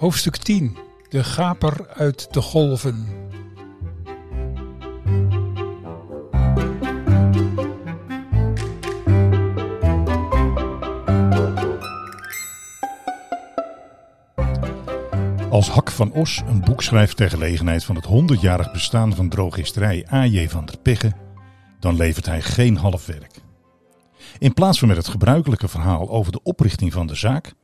Hoofdstuk 10. De gaper uit de golven. Als Hak van Os een boek schrijft ter gelegenheid van het 100-jarig bestaan van drogisterij A.J. van der Pigge, dan levert hij geen half werk. In plaats van met het gebruikelijke verhaal over de oprichting van de zaak,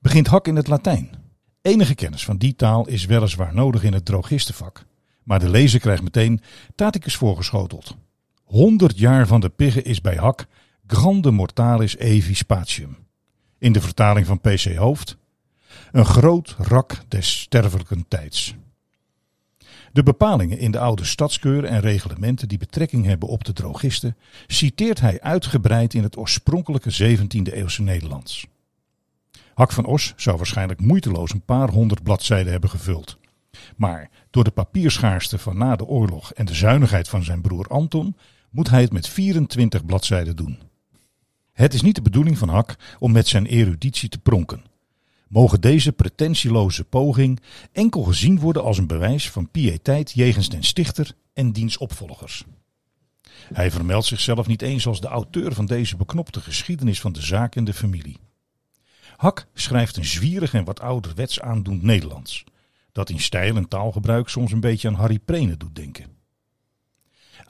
begint Hak in het Latijn. Enige kennis van die taal is weliswaar nodig in het drogistenvak, maar de lezer krijgt meteen Taticus voorgeschoteld. 100 jaar van de Pigge is bij Hak grande mortalis evi spatium. In de vertaling van PC Hoofd een groot rak des sterfelijken tijds. De bepalingen in de oude stadskeuren en reglementen die betrekking hebben op de drogisten citeert hij uitgebreid in het oorspronkelijke 17e eeuwse Nederlands. Hak van Os zou waarschijnlijk moeiteloos een paar honderd bladzijden hebben gevuld. Maar door de papierschaarste van na de oorlog en de zuinigheid van zijn broer Anton moet hij het met 24 bladzijden doen. Het is niet de bedoeling van Hak om met zijn eruditie te pronken mogen deze pretentieloze poging enkel gezien worden als een bewijs van piëteit jegens den stichter en diens opvolgers. Hij vermeldt zichzelf niet eens als de auteur van deze beknopte geschiedenis van de zaak en de familie. Hak schrijft een zwierig en wat ouderwets aandoend Nederlands, dat in stijl en taalgebruik soms een beetje aan Harry Prene doet denken.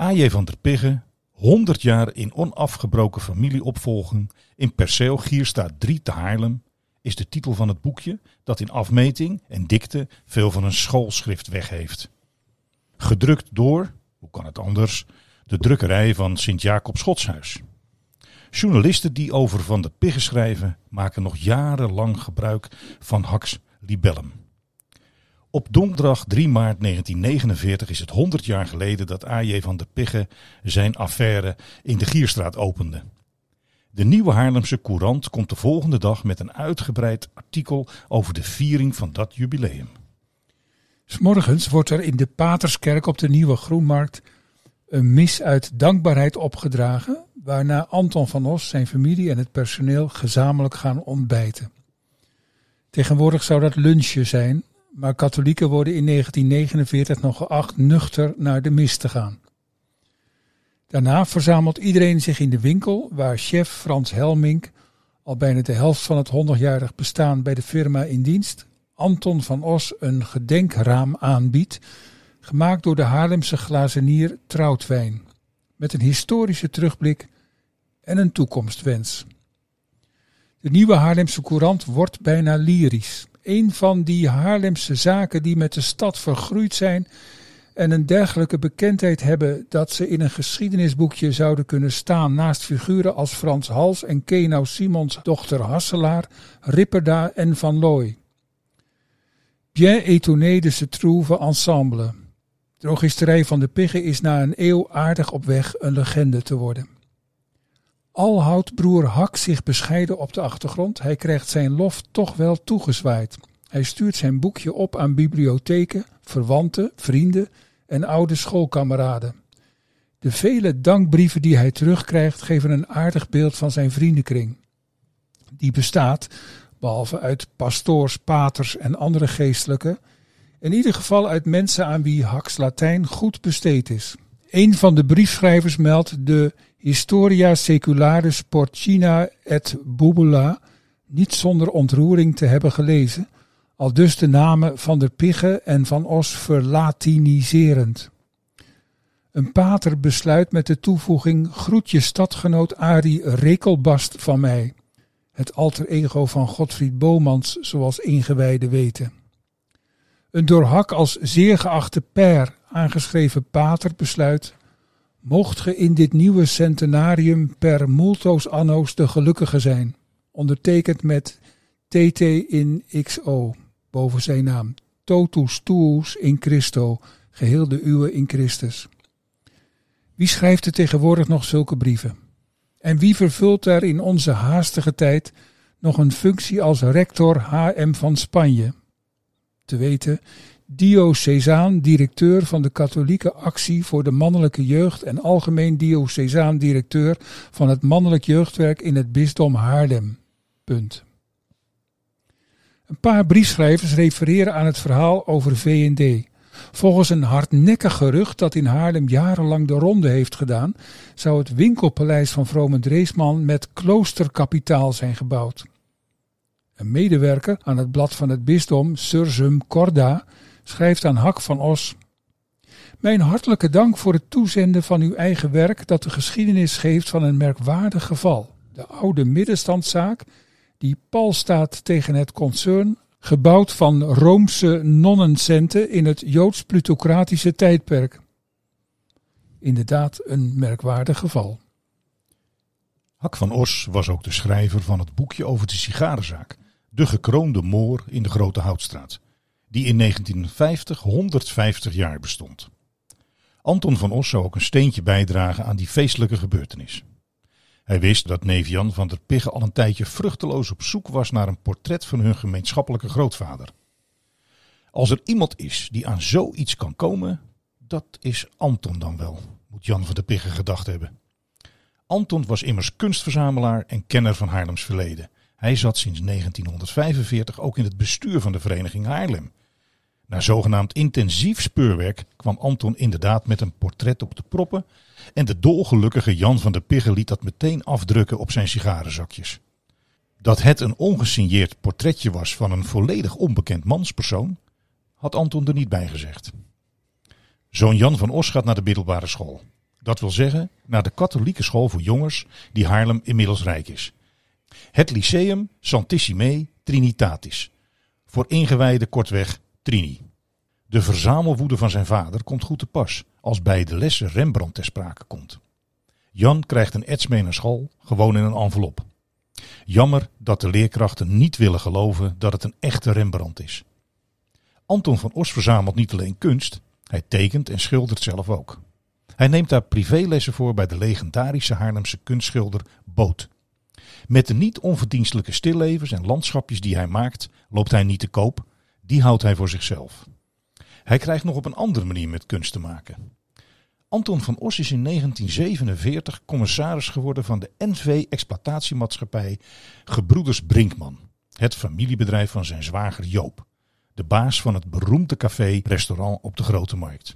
A.J. van der Pigge, 100 jaar in onafgebroken familieopvolging in perceel Gierstaat 3 te Haarlem, is de titel van het boekje dat in afmeting en dikte veel van een schoolschrift weg heeft. Gedrukt door, hoe kan het anders, de drukkerij van Sint-Jacob Schotshuis. Journalisten die over Van de Piggen schrijven maken nog jarenlang gebruik van Haks libellum. Op donderdag 3 maart 1949 is het 100 jaar geleden dat A.J. van der Pigge zijn affaire in de Gierstraat opende. De Nieuwe Haarlemse Courant komt de volgende dag met een uitgebreid artikel over de viering van dat jubileum. Morgens wordt er in de Paterskerk op de Nieuwe Groenmarkt een mis uit dankbaarheid opgedragen, waarna Anton van Os, zijn familie en het personeel gezamenlijk gaan ontbijten. Tegenwoordig zou dat lunchen zijn, maar katholieken worden in 1949 nog geacht nuchter naar de mis te gaan. Daarna verzamelt iedereen zich in de winkel waar chef Frans Helmink, al bijna de helft van het 100-jarig bestaan bij de firma in dienst, Anton van Os een gedenkraam aanbiedt, gemaakt door de Haarlemse glazenier Troutwijn, met een historische terugblik en een toekomstwens. De nieuwe Haarlemse Courant wordt bijna lyrisch. Een van die Haarlemse zaken die met de stad vergroeid zijn en een dergelijke bekendheid hebben dat ze in een geschiedenisboekje zouden kunnen staan naast figuren als Frans Hals en Kenau Simons dochter Hasselaar, Ripperda en Van Looy. Bien étonné de se trouve ensemble. Drogisterij van de Pigge is na een eeuw aardig op weg een legende te worden. Al houdt broer Hak zich bescheiden op de achtergrond, hij krijgt zijn lof toch wel toegezwaaid. Hij stuurt zijn boekje op aan bibliotheken, verwanten, vrienden en oude schoolkameraden. De vele dankbrieven die hij terugkrijgt geven een aardig beeld van zijn vriendenkring. Die bestaat, behalve uit pastoors, paters en andere geestelijken, in ieder geval uit mensen aan wie Haks Latijn goed besteed is. Een van de briefschrijvers meldt de Historia Secularis Porcina et Bubula niet zonder ontroering te hebben gelezen, al dus de namen van der Pigge en van Os verlatiniserend. Een pater besluit met de toevoeging groet je stadgenoot Arie Rekelbast van mij, het alter ego van Godfried Bomans, zoals ingewijden weten. Een door Hak als zeer geachte per aangeschreven pater besluit Mocht ge in dit nieuwe centenarium per multos anno's de gelukkige zijn, ondertekend met TT in XO boven zijn naam. Totus tuus in Christo, geheel de uwe in Christus. Wie schrijft er tegenwoordig nog zulke brieven? En wie vervult daar in onze haastige tijd nog een functie als rector HM van Spanje? Te weten, diocesaan directeur van de katholieke actie voor de mannelijke jeugd en algemeen diocesaan directeur van het mannelijk jeugdwerk in het bisdom Haarlem. Punt. Een paar briefschrijvers refereren aan het verhaal over V&D. Volgens een hardnekkig gerucht dat in Haarlem jarenlang de ronde heeft gedaan, zou het winkelpaleis van Vrome Dreesman met kloosterkapitaal zijn gebouwd. Een medewerker aan het blad van het bisdom, Sursum Corda, schrijft aan Hak van Os. Mijn hartelijke dank voor het toezenden van uw eigen werk dat de geschiedenis geeft van een merkwaardig geval. De oude middenstandszaak die pal staat tegen het concern, gebouwd van Roomse nonnencenten in het Joods-plutocratische tijdperk. Inderdaad een merkwaardig geval. Hak van Os was ook de schrijver van het boekje over de sigarenzaak, De gekroonde moor in de Grote Houtstraat, die in 1950 150 jaar bestond. Anton van Os zou ook een steentje bijdragen aan die feestelijke gebeurtenis. Hij wist dat neef Jan van der Pigge al een tijdje vruchteloos op zoek was naar een portret van hun gemeenschappelijke grootvader. Als er iemand is die aan zoiets kan komen, dat is Anton dan wel, moet Jan van der Pigge gedacht hebben. Anton was immers kunstverzamelaar en kenner van Haarlems verleden. Hij zat sinds 1945 ook in het bestuur van de vereniging Haarlem. Na zogenaamd intensief speurwerk kwam Anton inderdaad met een portret op de proppen en de dolgelukkige Jan van der Pigge liet dat meteen afdrukken op zijn sigarenzakjes. Dat het een ongesigneerd portretje was van een volledig onbekend manspersoon, had Anton er niet bij gezegd. Zoon Jan van Os gaat naar de middelbare school. Dat wil zeggen naar de katholieke school voor jongens die Haarlem inmiddels rijk is. Het Lyceum Santissime Trinitatis. Voor ingewijden kortweg Trini. De verzamelwoede van zijn vader komt goed te pas als bij de lessen Rembrandt ter sprake komt. Jan krijgt een ets mee naar school, gewoon in een envelop. Jammer dat de leerkrachten niet willen geloven dat het een echte Rembrandt is. Anton van Os verzamelt niet alleen kunst, hij tekent en schildert zelf ook. Hij neemt daar privélessen voor bij de legendarische Haarlemse kunstschilder Boot. Met de niet onverdienstelijke stillevens en landschapjes die hij maakt, loopt hij niet te koop, die houdt hij voor zichzelf. Hij krijgt nog op een andere manier met kunst te maken. Anton van Os is in 1947 commissaris geworden van de NV-exploitatiemaatschappij Gebroeders Brinkman, het familiebedrijf van zijn zwager Joop, de baas van het beroemde café-restaurant op de Grote Markt.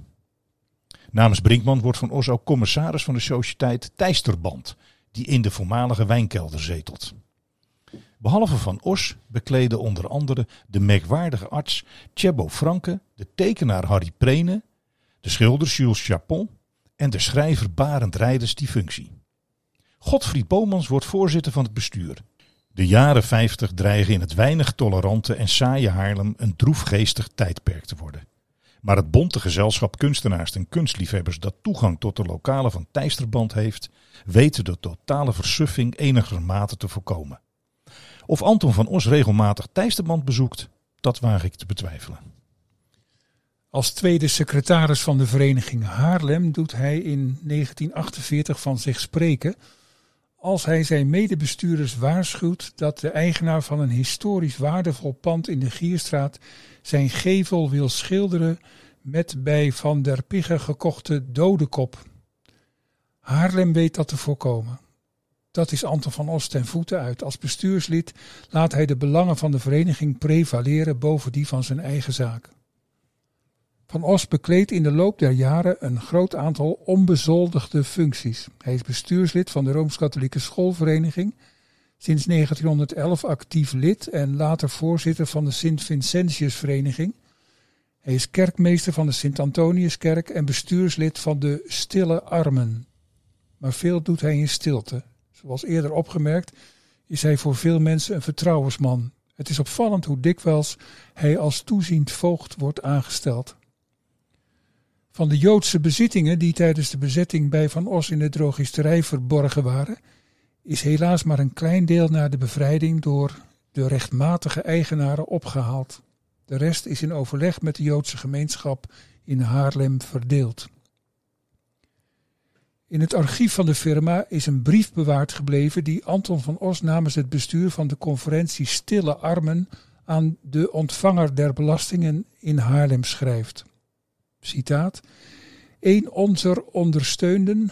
Namens Brinkman wordt Van Os ook commissaris van de sociëteit Tijsterband, die in de voormalige wijnkelder zetelt. Behalve Van Os bekleden onder andere de merkwaardige arts Tjebo Franke, de tekenaar Harry Prene, de schilder Jules Chapon en de schrijver Barend Rijders die functie. Godfried Bomans wordt voorzitter van het bestuur. De jaren 50 dreigen in het weinig tolerante en saaie Haarlem een droefgeestig tijdperk te worden. Maar het bonte gezelschap kunstenaars en kunstliefhebbers dat toegang tot de lokale van Tijsterband heeft, weten de totale versuffing enigermate te voorkomen. Of Anton van Os regelmatig Tijsterband bezoekt, dat waag ik te betwijfelen. Als tweede secretaris van de vereniging Haarlem doet hij in 1948 van zich spreken als hij zijn medebestuurders waarschuwt dat de eigenaar van een historisch waardevol pand in de Gierstraat zijn gevel wil schilderen met bij Van der Pigge gekochte dodekop. Haarlem weet dat te voorkomen. Dat is Anton van Os ten voeten uit. Als bestuurslid laat hij de belangen van de vereniging prevaleren boven die van zijn eigen zaak. Van Os bekleedt in de loop der jaren een groot aantal onbezoldigde functies. Hij is bestuurslid van de Rooms-Katholieke Schoolvereniging, sinds 1911 actief lid en later voorzitter van de Sint-Vincentiusvereniging. Hij is kerkmeester van de Sint-Antoniuskerk en bestuurslid van de Stille Armen. Maar veel doet hij in stilte. Zoals eerder opgemerkt is hij voor veel mensen een vertrouwensman. Het is opvallend hoe dikwijls hij als toeziend voogd wordt aangesteld. Van de Joodse bezittingen die tijdens de bezetting bij Van Os in de drogisterij verborgen waren, is helaas maar een klein deel na de bevrijding door de rechtmatige eigenaren opgehaald. De rest is in overleg met de Joodse gemeenschap in Haarlem verdeeld. In het archief van de firma is een brief bewaard gebleven die Anton van Os namens het bestuur van de conferentie Stille Armen aan de ontvanger der belastingen in Haarlem schrijft. Citaat. Een onze ondersteunden,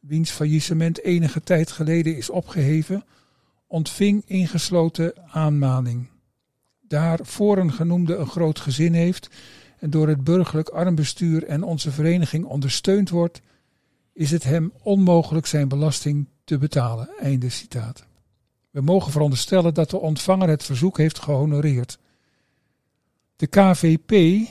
wiens faillissement enige tijd geleden is opgeheven, ontving ingesloten aanmaning. daar voren genoemde een groot gezin heeft en door het burgerlijk armbestuur en onze vereniging ondersteund wordt, is het hem onmogelijk zijn belasting te betalen. Einde citaat. We mogen veronderstellen dat de ontvanger het verzoek heeft gehonoreerd. De KVP,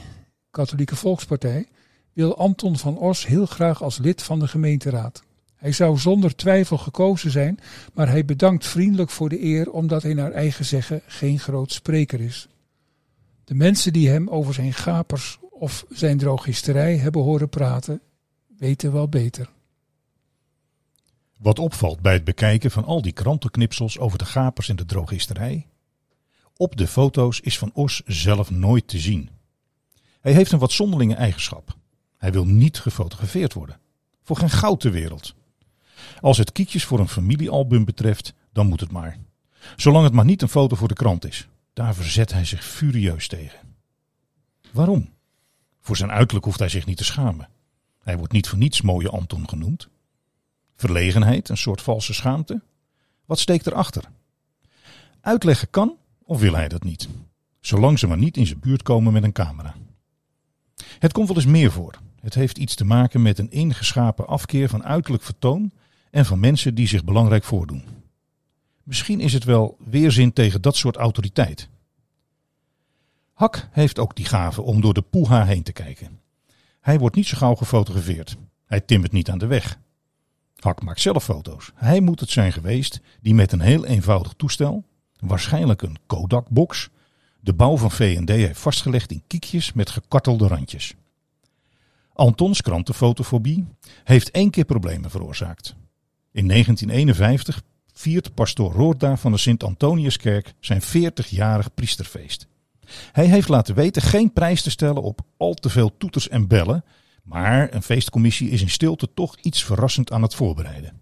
Katholieke Volkspartij, wil Anton van Os heel graag als lid van de gemeenteraad. Hij zou zonder twijfel gekozen zijn, maar hij bedankt vriendelijk voor de eer omdat hij naar eigen zeggen geen groot spreker is. De mensen die hem over zijn gapers of zijn drogisterij hebben horen praten, weten wel beter. Wat opvalt bij het bekijken van al die krantenknipsels over de gapers en de drogisterij? Op de foto's is Van Os zelf nooit te zien. Hij heeft een wat zonderlinge eigenschap. Hij wil niet gefotografeerd worden. Voor geen goud ter wereld. Als het kiekjes voor een familiealbum betreft, dan moet het maar. Zolang het maar niet een foto voor de krant is. Daar verzet hij zich furieus tegen. Waarom? Voor zijn uiterlijk hoeft hij zich niet te schamen. Hij wordt niet voor niets mooie Anton genoemd. Verlegenheid, een soort valse schaamte? Wat steekt erachter? Uitleggen kan of wil hij dat niet? Zolang ze maar niet in zijn buurt komen met een camera. Het komt wel eens meer voor. Het heeft iets te maken met een ingeschapen afkeer van uiterlijk vertoon en van mensen die zich belangrijk voordoen. Misschien is het wel weerzin tegen dat soort autoriteit. Hak heeft ook die gave om door de poeha heen te kijken. Hij wordt niet zo gauw gefotografeerd. Hij timmert niet aan de weg. Hak maakt zelf foto's. Hij moet het zijn geweest die met een heel eenvoudig toestel, waarschijnlijk een Kodak-box, de bouw van V&D heeft vastgelegd in kiekjes met gekartelde randjes. Antons krantenfotofobie heeft één keer problemen veroorzaakt. In 1951 viert pastoor Roorda van de Sint-Antoniuskerk zijn 40-jarig priesterfeest. Hij heeft laten weten geen prijs te stellen op al te veel toeters en bellen, maar een feestcommissie is in stilte toch iets verrassend aan het voorbereiden.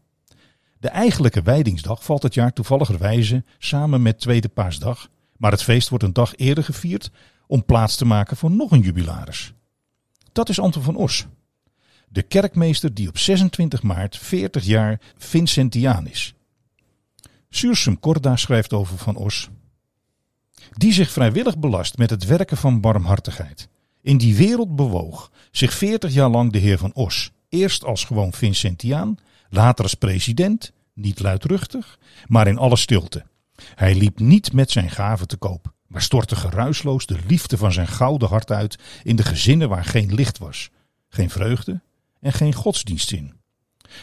De eigenlijke wijdingsdag valt het jaar toevalligerwijze samen met Tweede Paasdag, maar het feest wordt een dag eerder gevierd om plaats te maken voor nog een jubilaris. Dat is Anton van Os, de kerkmeester die op 26 maart 40 jaar Vincentiaan is. Sursum Corda schrijft over Van Os. Die zich vrijwillig belast met het werken van barmhartigheid. In die wereld bewoog zich 40 jaar lang de heer Van Os. Eerst als gewoon Vincentiaan, later als president, niet luidruchtig, maar in alle stilte. Hij liep niet met zijn gaven te koop, maar stortte geruisloos de liefde van zijn gouden hart uit in de gezinnen waar geen licht was, geen vreugde en geen godsdienstzin.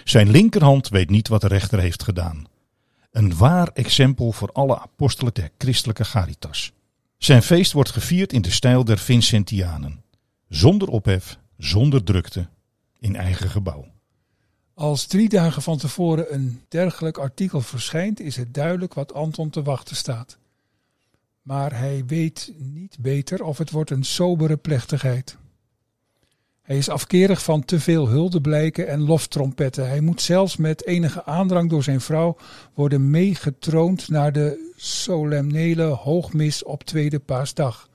Zijn linkerhand weet niet wat de rechter heeft gedaan. Een waar exempel voor alle apostelen der christelijke Caritas. Zijn feest wordt gevierd in de stijl der Vincentianen. Zonder ophef, zonder drukte, in eigen gebouw. Als drie dagen van tevoren een dergelijk artikel verschijnt, is het duidelijk wat Anton te wachten staat. Maar hij weet niet beter of het wordt een sobere plechtigheid. Hij is afkerig van te veel huldeblijken en loftrompetten. Hij moet zelfs met enige aandrang door zijn vrouw worden meegetroond naar de solemnele hoogmis op tweede paasdag.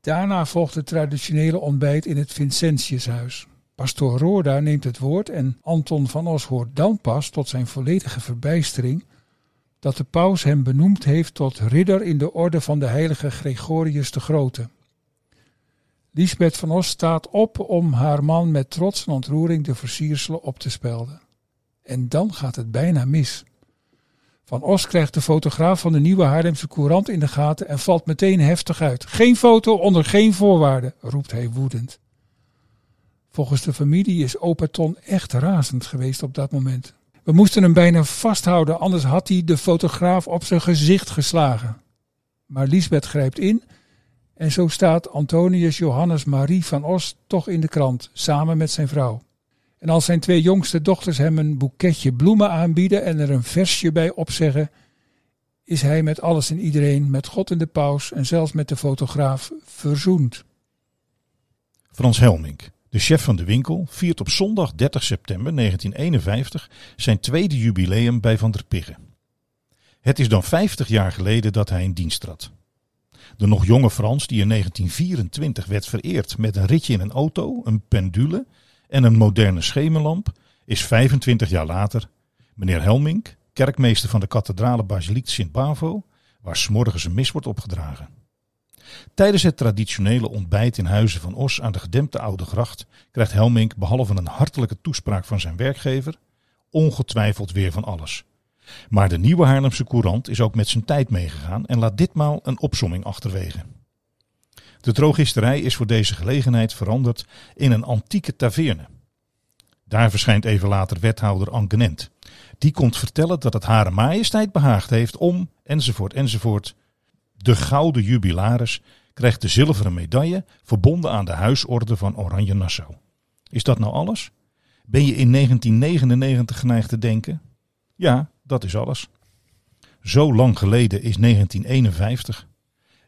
Daarna volgt het traditionele ontbijt in het Vincentiushuis. Pastoor Roorda neemt het woord en Anton van Os hoort dan pas tot zijn volledige verbijstering dat de paus hem benoemd heeft tot ridder in de orde van de heilige Gregorius de Grote. Lisbeth van Os staat op om haar man met trots en ontroering de versierselen op te spelden. En dan gaat het bijna mis. Van Os krijgt de fotograaf van de nieuwe Haarlemse Courant in de gaten en valt meteen heftig uit. Geen foto onder geen voorwaarden, roept hij woedend. Volgens de familie is opa Ton echt razend geweest op dat moment. We moesten hem bijna vasthouden, anders had hij de fotograaf op zijn gezicht geslagen. Maar Lisbeth grijpt in en zo staat Antonius Johannes Marie van Os toch in de krant, samen met zijn vrouw. En als zijn twee jongste dochters hem een boeketje bloemen aanbieden en er een versje bij opzeggen, is hij met alles en iedereen, met God en de paus en zelfs met de fotograaf verzoend. Frans Helmink, de chef van de winkel, viert op zondag 30 september 1951 zijn tweede jubileum bij Van der Piggen. Het is dan 50 jaar geleden dat hij in dienst trad. De nog jonge Frans, die in 1924 werd vereerd met een ritje in een auto, een pendule en een moderne schemerlamp, is 25 jaar later meneer Helmink, kerkmeester van de kathedrale Basiliek Sint-Bavo, waar s'morgens een mis wordt opgedragen. Tijdens het traditionele ontbijt in Huizen van Os aan de gedempte Oude Gracht krijgt Helmink behalve een hartelijke toespraak van zijn werkgever ongetwijfeld weer van alles. Maar de nieuwe Haarlemse Courant is ook met zijn tijd meegegaan en laat ditmaal een opsomming achterwege. De drogisterij is voor deze gelegenheid veranderd in een antieke taverne. Daar verschijnt even later wethouder Ankenent. Die komt vertellen dat het Hare Majesteit behaagd heeft om, enzovoort, enzovoort. De gouden jubilaris krijgt de zilveren medaille verbonden aan de huisorde van Oranje Nassau. Is dat nou alles? Ben je in 1999 geneigd te denken? Ja, dat is alles. Zo lang geleden is 1951.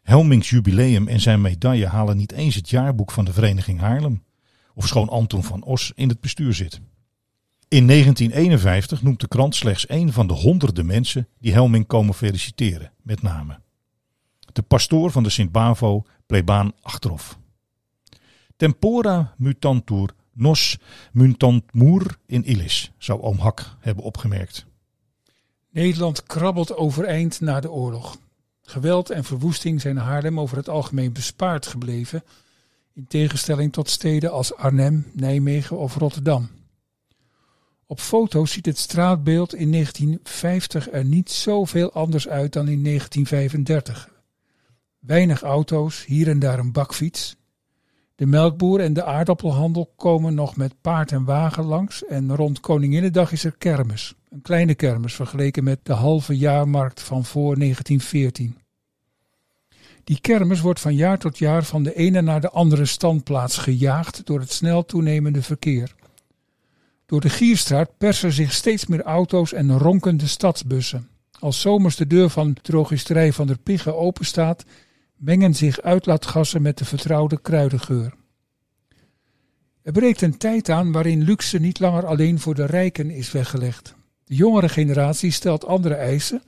Helmings jubileum en zijn medaille halen niet eens het jaarboek van de Vereniging Haarlem. Of schoon Anton van Os in het bestuur zit. In 1951 noemt de krant slechts één van de honderden mensen die Helming komen feliciteren, met name. De pastoor van de Sint-Bavo, plebaan Achterhof. Tempora mutantur nos mutantur in illis, zou oom Hak hebben opgemerkt. Nederland krabbelt overeind na de oorlog. Geweld en verwoesting zijn Haarlem over het algemeen bespaard gebleven, in tegenstelling tot steden als Arnhem, Nijmegen of Rotterdam. Op foto's ziet het straatbeeld in 1950 er niet zoveel anders uit dan in 1935. Weinig auto's, hier en daar een bakfiets. De melkboer en de aardappelhandel komen nog met paard en wagen langs en rond Koninginnedag is er kermis. Een kleine kermis vergeleken met de halve jaarmarkt van voor 1914. Die kermis wordt van jaar tot jaar van de ene naar de andere standplaats gejaagd door het snel toenemende verkeer. Door de Gierstraat persen zich steeds meer auto's en ronkende stadsbussen. Als zomers de deur van drogisterij van der Pigge openstaat, mengen zich uitlaatgassen met de vertrouwde kruidengeur. Er breekt een tijd aan waarin luxe niet langer alleen voor de rijken is weggelegd. De jongere generatie stelt andere eisen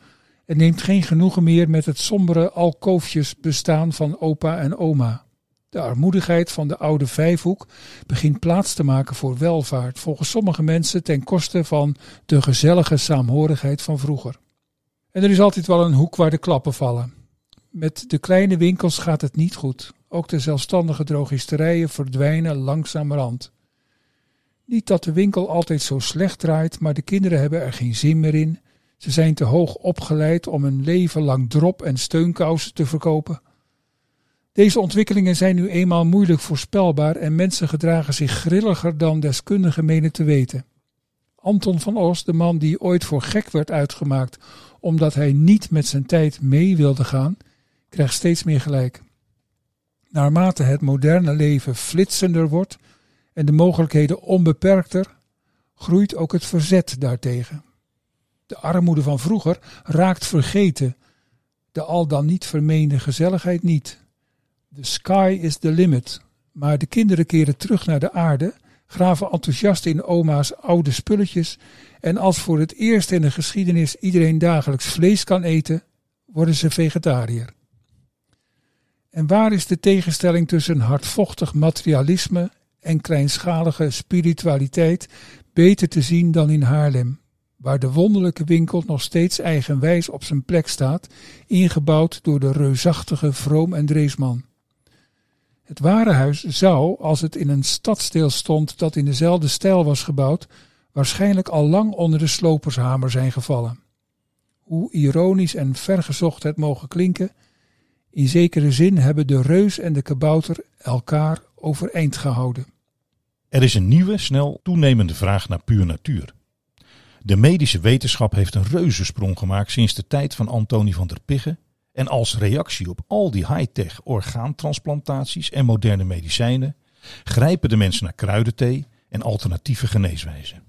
en neemt geen genoegen meer met het sombere alkoofjesbestaan van opa en oma. De armoedigheid van de oude vijfhoek begint plaats te maken voor welvaart, volgens sommige mensen ten koste van de gezellige saamhorigheid van vroeger. En er is altijd wel een hoek waar de klappen vallen. Met de kleine winkels gaat het niet goed. Ook de zelfstandige drogisterijen verdwijnen langzamerhand. Niet dat de winkel altijd zo slecht draait, maar de kinderen hebben er geen zin meer in. Ze zijn te hoog opgeleid om een leven lang drop- en steunkousen te verkopen. Deze ontwikkelingen zijn nu eenmaal moeilijk voorspelbaar en mensen gedragen zich grilliger dan deskundigen menen te weten. Anton van Os, de man die ooit voor gek werd uitgemaakt omdat hij niet met zijn tijd mee wilde gaan, krijgt steeds meer gelijk. Naarmate het moderne leven flitsender wordt en de mogelijkheden onbeperkter, groeit ook het verzet daartegen. De armoede van vroeger raakt vergeten, de al dan niet vermeende gezelligheid niet. The sky is the limit. Maar de kinderen keren terug naar de aarde, graven enthousiast in oma's oude spulletjes en als voor het eerst in de geschiedenis iedereen dagelijks vlees kan eten, worden ze vegetariër. En waar is de tegenstelling tussen hardvochtig materialisme en kleinschalige spiritualiteit beter te zien dan in Haarlem, waar de wonderlijke winkel nog steeds eigenwijs op zijn plek staat, ingebouwd door de reusachtige Vroom en Dreesman. Het warenhuis zou, als het in een stadsdeel stond dat in dezelfde stijl was gebouwd, waarschijnlijk al lang onder de slopershamer zijn gevallen. Hoe ironisch en vergezocht het mogen klinken, in zekere zin hebben de reus en de kabouter elkaar overeind gehouden. Er is een nieuwe, snel toenemende vraag naar puur natuur. De medische wetenschap heeft een reuzensprong gemaakt sinds de tijd van Antonie van der Pigge en als reactie op al die high-tech orgaantransplantaties en moderne medicijnen grijpen de mensen naar kruidenthee en alternatieve geneeswijzen.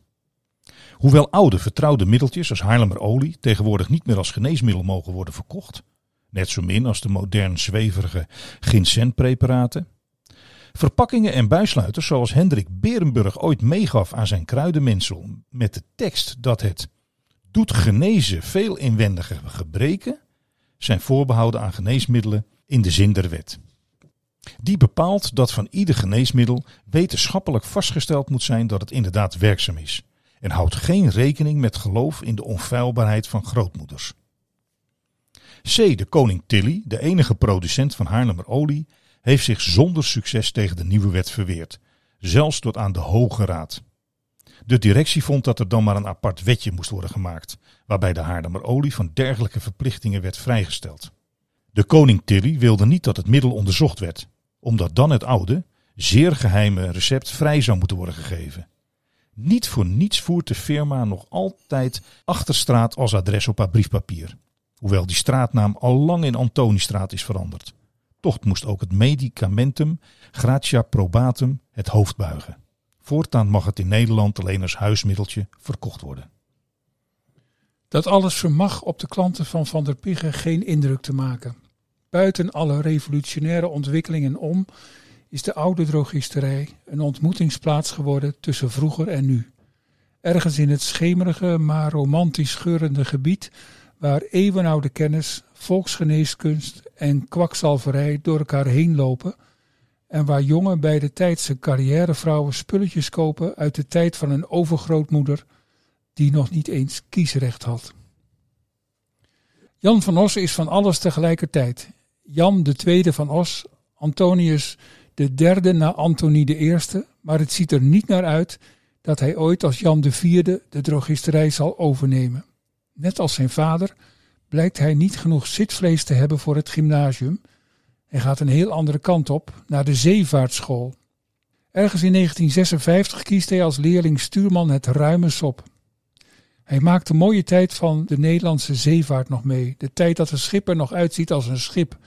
Hoewel oude vertrouwde middeltjes als Haarlemmerolie tegenwoordig niet meer als geneesmiddel mogen worden verkocht, net zo min als de modern zweverige ginsengpreparaten, verpakkingen en buissluiters zoals Hendrik Berenburg ooit meegaf aan zijn kruidenmensel met de tekst dat het doet genezen veel inwendige gebreken, zijn voorbehouden aan geneesmiddelen in de zin der wet. Die bepaalt dat van ieder geneesmiddel wetenschappelijk vastgesteld moet zijn dat het inderdaad werkzaam is en houdt geen rekening met geloof in de onfeilbaarheid van grootmoeders. C. De koning Tilly, de enige producent van Haarlemmer olie, heeft zich zonder succes tegen de nieuwe wet verweerd, zelfs tot aan de Hoge Raad. De directie vond dat er dan maar een apart wetje moest worden gemaakt, waarbij de Haarlemmer olie van dergelijke verplichtingen werd vrijgesteld. De koning Tilly wilde niet dat het middel onderzocht werd, omdat dan het oude, zeer geheime recept vrij zou moeten worden gegeven. Niet voor niets voert de firma nog altijd Achterstraat als adres op haar briefpapier. Hoewel die straatnaam al lang in Antoniestraat is veranderd. Toch moest ook het medicamentum Gratia probatum het hoofd buigen. Voortaan mag het in Nederland alleen als huismiddeltje verkocht worden. Dat alles vermag op de klanten van Van der Pigge geen indruk te maken. Buiten alle revolutionaire ontwikkelingen om is de oude drogisterij een ontmoetingsplaats geworden tussen vroeger en nu. Ergens in het schemerige, maar romantisch geurende gebied waar eeuwenoude kennis, volksgeneeskunst en kwakzalverij door elkaar heen lopen en waar jonge bij de tijdse carrièrevrouwen spulletjes kopen uit de tijd van een overgrootmoeder die nog niet eens kiesrecht had. Jan van Os is van alles tegelijkertijd. Jan de tweede van Os, Antonius de derde na Antonie de eerste, maar het ziet er niet naar uit dat hij ooit als Jan de vierde de drogisterij zal overnemen. Net als zijn vader blijkt hij niet genoeg zitvlees te hebben voor het gymnasium. Hij gaat een heel andere kant op, naar de zeevaartschool. Ergens in 1956 kiest hij als leerling stuurman het ruime sop. Hij maakt de mooie tijd van de Nederlandse zeevaart nog mee. De tijd dat de schip er nog uitziet als een schip,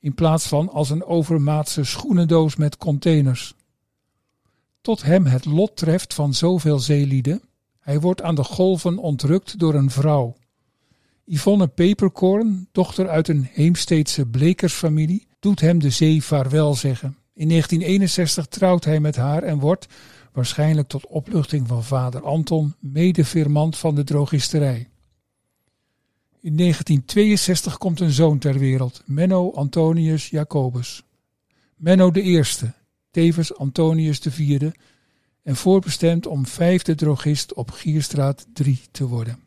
in plaats van als een overmaatse schoenendoos met containers. Tot hem het lot treft van zoveel zeelieden. Hij wordt aan de golven ontrukt door een vrouw. Yvonne Peperkorn, dochter uit een Heemsteedse blekersfamilie, doet hem de zee vaarwel zeggen. In 1961 trouwt hij met haar en wordt, waarschijnlijk tot opluchting van vader Anton, medefirmant van de drogisterij. In 1962 komt een zoon ter wereld, Menno Antonius Jacobus. Menno eerste, tevens Antonius vierde en voorbestemd om vijfde drogist op Gierstraat 3 te worden.